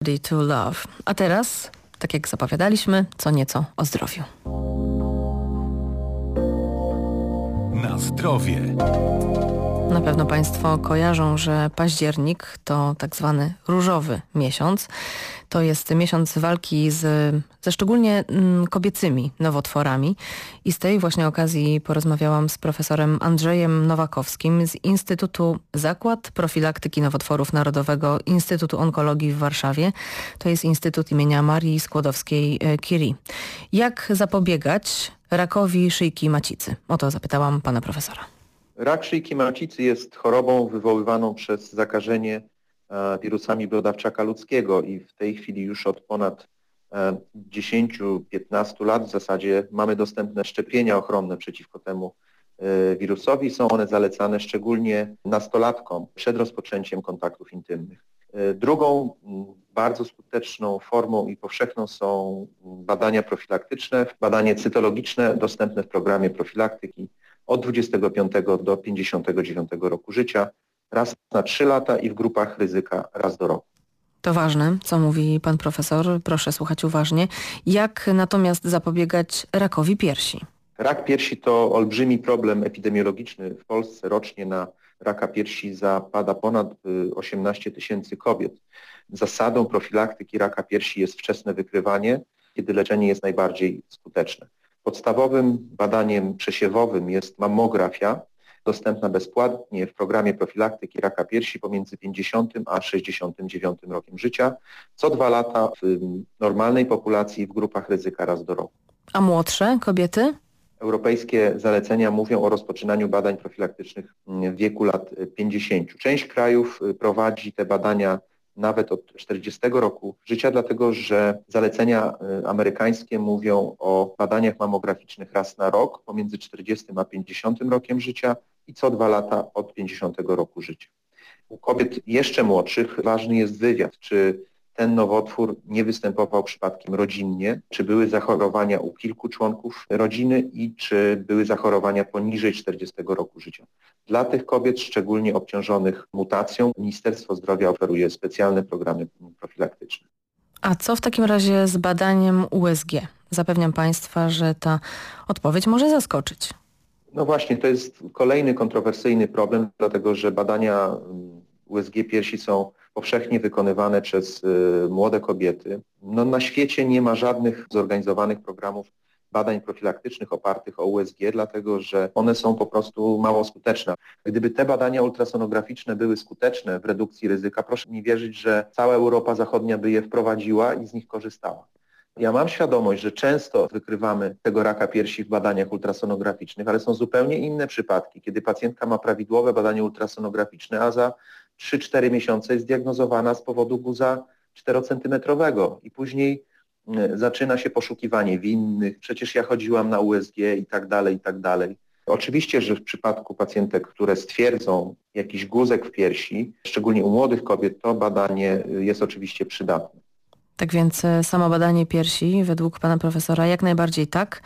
To Love. A teraz, tak jak zapowiadaliśmy, co nieco o zdrowiu. Na zdrowie. Na pewno Państwo kojarzą, że październik to tak zwany różowy miesiąc. To jest miesiąc walki z, ze szczególnie mm, kobiecymi nowotworami i z tej właśnie okazji porozmawiałam z profesorem Andrzejem Nowakowskim z Instytutu Zakład Profilaktyki Nowotworów Narodowego Instytutu Onkologii w Warszawie. To jest Instytut imienia Marii Skłodowskiej-Curie. Jak zapobiegać rakowi szyjki macicy? O to zapytałam pana profesora. Rak szyjki macicy jest chorobą wywoływaną przez zakażenie e, wirusami brodawczaka ludzkiego i w tej chwili już od ponad 10-15 e, lat w zasadzie mamy dostępne szczepienia ochronne przeciwko temu e, wirusowi. Są one zalecane szczególnie nastolatkom przed rozpoczęciem kontaktów intymnych. Drugą bardzo skuteczną formą i powszechną są badania profilaktyczne, badanie cytologiczne dostępne w programie profilaktyki od 25 do 59 roku życia, raz na 3 lata i w grupach ryzyka raz do roku. To ważne, co mówi pan profesor, proszę słuchać uważnie. Jak natomiast zapobiegać rakowi piersi? Rak piersi to olbrzymi problem epidemiologiczny. W Polsce rocznie na raka piersi zapada ponad 18 y, tysięcy kobiet. Zasadą profilaktyki raka piersi jest wczesne wykrywanie, kiedy leczenie jest najbardziej skuteczne. Podstawowym badaniem przesiewowym jest mammografia, dostępna bezpłatnie w programie profilaktyki raka piersi pomiędzy 50 a 69 rokiem życia, co dwa lata w normalnej populacji w grupach ryzyka raz do roku. A młodsze kobiety? Europejskie zalecenia mówią o rozpoczynaniu badań profilaktycznych w wieku lat 50. Część krajów prowadzi te badania nawet od 40 roku życia, dlatego że zalecenia y, amerykańskie mówią o badaniach mamograficznych raz na rok pomiędzy 40 a 50 rokiem życia i co dwa lata od 50 roku życia. U kobiet jeszcze młodszych ważny jest wywiad, czy ten nowotwór nie występował przypadkiem rodzinnie, czy były zachorowania u kilku członków rodziny i czy były zachorowania poniżej 40 roku życia. Dla tych kobiet szczególnie obciążonych mutacją Ministerstwo Zdrowia oferuje specjalne programy profilaktyczne. A co w takim razie z badaniem USG? Zapewniam Państwa, że ta odpowiedź może zaskoczyć. No właśnie, to jest kolejny kontrowersyjny problem, dlatego że badania USG piersi są powszechnie wykonywane przez y, młode kobiety. No, na świecie nie ma żadnych zorganizowanych programów badań profilaktycznych opartych o USG, dlatego że one są po prostu mało skuteczne. Gdyby te badania ultrasonograficzne były skuteczne w redukcji ryzyka, proszę mi wierzyć, że cała Europa Zachodnia by je wprowadziła i z nich korzystała. Ja mam świadomość, że często wykrywamy tego raka piersi w badaniach ultrasonograficznych, ale są zupełnie inne przypadki, kiedy pacjentka ma prawidłowe badanie ultrasonograficzne, a za 3-4 miesiące jest diagnozowana z powodu guza 4-centymetrowego i później e, zaczyna się poszukiwanie winnych, przecież ja chodziłam na USG i tak dalej, i tak dalej. Oczywiście, że w przypadku pacjentek, które stwierdzą jakiś guzek w piersi, szczególnie u młodych kobiet, to badanie jest oczywiście przydatne. Tak więc e, samo badanie piersi według pana profesora jak najbardziej tak,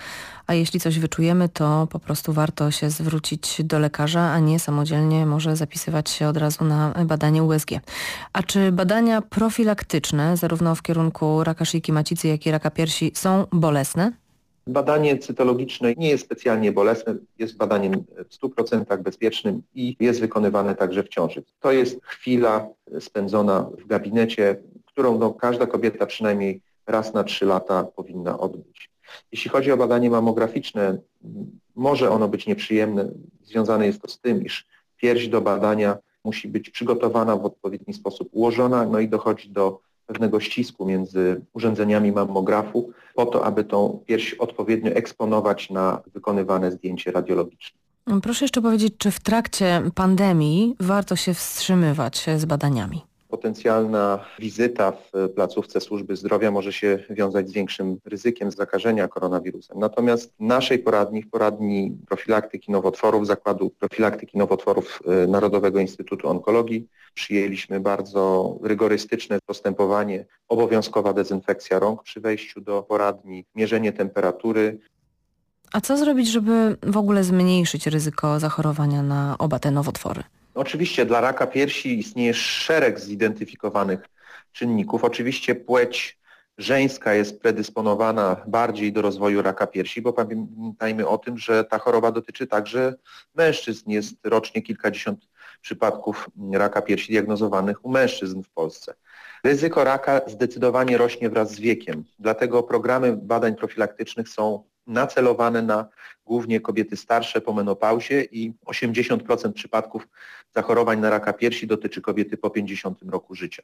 a jeśli coś wyczujemy, to po prostu warto się zwrócić do lekarza, a nie samodzielnie może zapisywać się od razu na badanie USG. A czy badania profilaktyczne, zarówno w kierunku raka szyjki macicy, jak i raka piersi są bolesne? Badanie cytologiczne nie jest specjalnie bolesne, jest badaniem w 100% bezpiecznym i jest wykonywane także w ciąży. To jest chwila spędzona w gabinecie, którą no, każda kobieta przynajmniej raz na trzy lata powinna odbyć. Jeśli chodzi o badanie mamograficzne, może ono być nieprzyjemne. Związane jest to z tym, iż pierś do badania musi być przygotowana w odpowiedni sposób, ułożona, no i dochodzi do pewnego ścisku między urządzeniami mammografu po to, aby tą pierś odpowiednio eksponować na wykonywane zdjęcie radiologiczne. Proszę jeszcze powiedzieć, czy w trakcie pandemii warto się wstrzymywać z badaniami? Potencjalna wizyta w placówce służby zdrowia może się wiązać z większym ryzykiem zakażenia koronawirusem. Natomiast naszej poradni, w poradni profilaktyki nowotworów, Zakładu Profilaktyki Nowotworów e, Narodowego Instytutu Onkologii przyjęliśmy bardzo rygorystyczne postępowanie, obowiązkowa dezynfekcja rąk przy wejściu do poradni, mierzenie temperatury, a co zrobić, żeby w ogóle zmniejszyć ryzyko zachorowania na oba te nowotwory? Oczywiście dla raka piersi istnieje szereg zidentyfikowanych czynników. Oczywiście płeć żeńska jest predysponowana bardziej do rozwoju raka piersi, bo pamiętajmy o tym, że ta choroba dotyczy także mężczyzn. Jest rocznie kilkadziesiąt przypadków raka piersi diagnozowanych u mężczyzn w Polsce. Ryzyko raka zdecydowanie rośnie wraz z wiekiem, dlatego programy badań profilaktycznych są nacelowane na głównie kobiety starsze po menopauzie i 80% przypadków zachorowań na raka piersi dotyczy kobiety po 50 roku życia.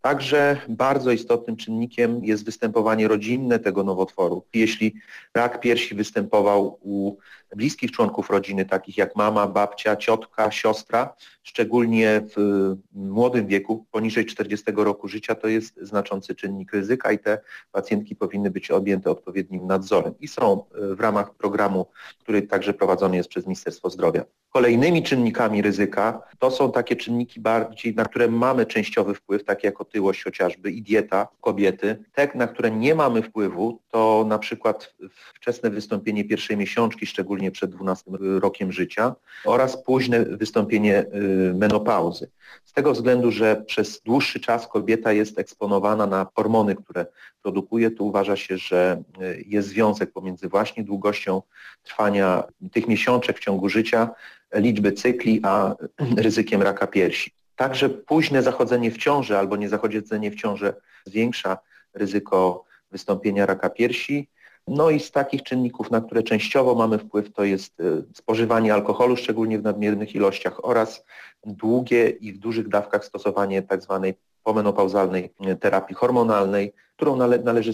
Także bardzo istotnym czynnikiem jest występowanie rodzinne tego nowotworu. Jeśli rak piersi występował u bliskich członków rodziny, takich jak mama, babcia, ciotka, siostra, szczególnie w młodym wieku, poniżej 40 roku życia, to jest znaczący czynnik ryzyka i te pacjentki powinny być objęte odpowiednim nadzorem i są w ramach programu który także prowadzony jest przez Ministerstwo Zdrowia. Kolejnymi czynnikami ryzyka to są takie czynniki bardziej, na które mamy częściowy wpływ, takie jak otyłość chociażby i dieta kobiety. Te, na które nie mamy wpływu, to na przykład wczesne wystąpienie pierwszej miesiączki, szczególnie przed 12 rokiem życia oraz późne wystąpienie y, menopauzy. Z tego względu, że przez dłuższy czas kobieta jest eksponowana na hormony, które produkuje, to uważa się, że y, jest związek pomiędzy właśnie długością trwania tych miesiączek w ciągu życia, liczby cykli, a ryzykiem raka piersi. Także późne zachodzenie w ciąży albo niezachodzenie w ciąży zwiększa ryzyko wystąpienia raka piersi. No i z takich czynników, na które częściowo mamy wpływ, to jest y, spożywanie alkoholu, szczególnie w nadmiernych ilościach oraz długie i w dużych dawkach stosowanie tzw. Pomenopauzalnej terapii hormonalnej, którą nale należy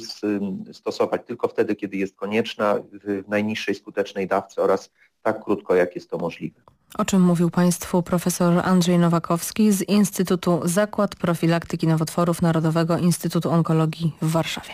stosować tylko wtedy, kiedy jest konieczna, w najniższej skutecznej dawce oraz tak krótko, jak jest to możliwe. O czym mówił Państwu profesor Andrzej Nowakowski z Instytutu Zakład Profilaktyki Nowotworów Narodowego Instytutu Onkologii w Warszawie.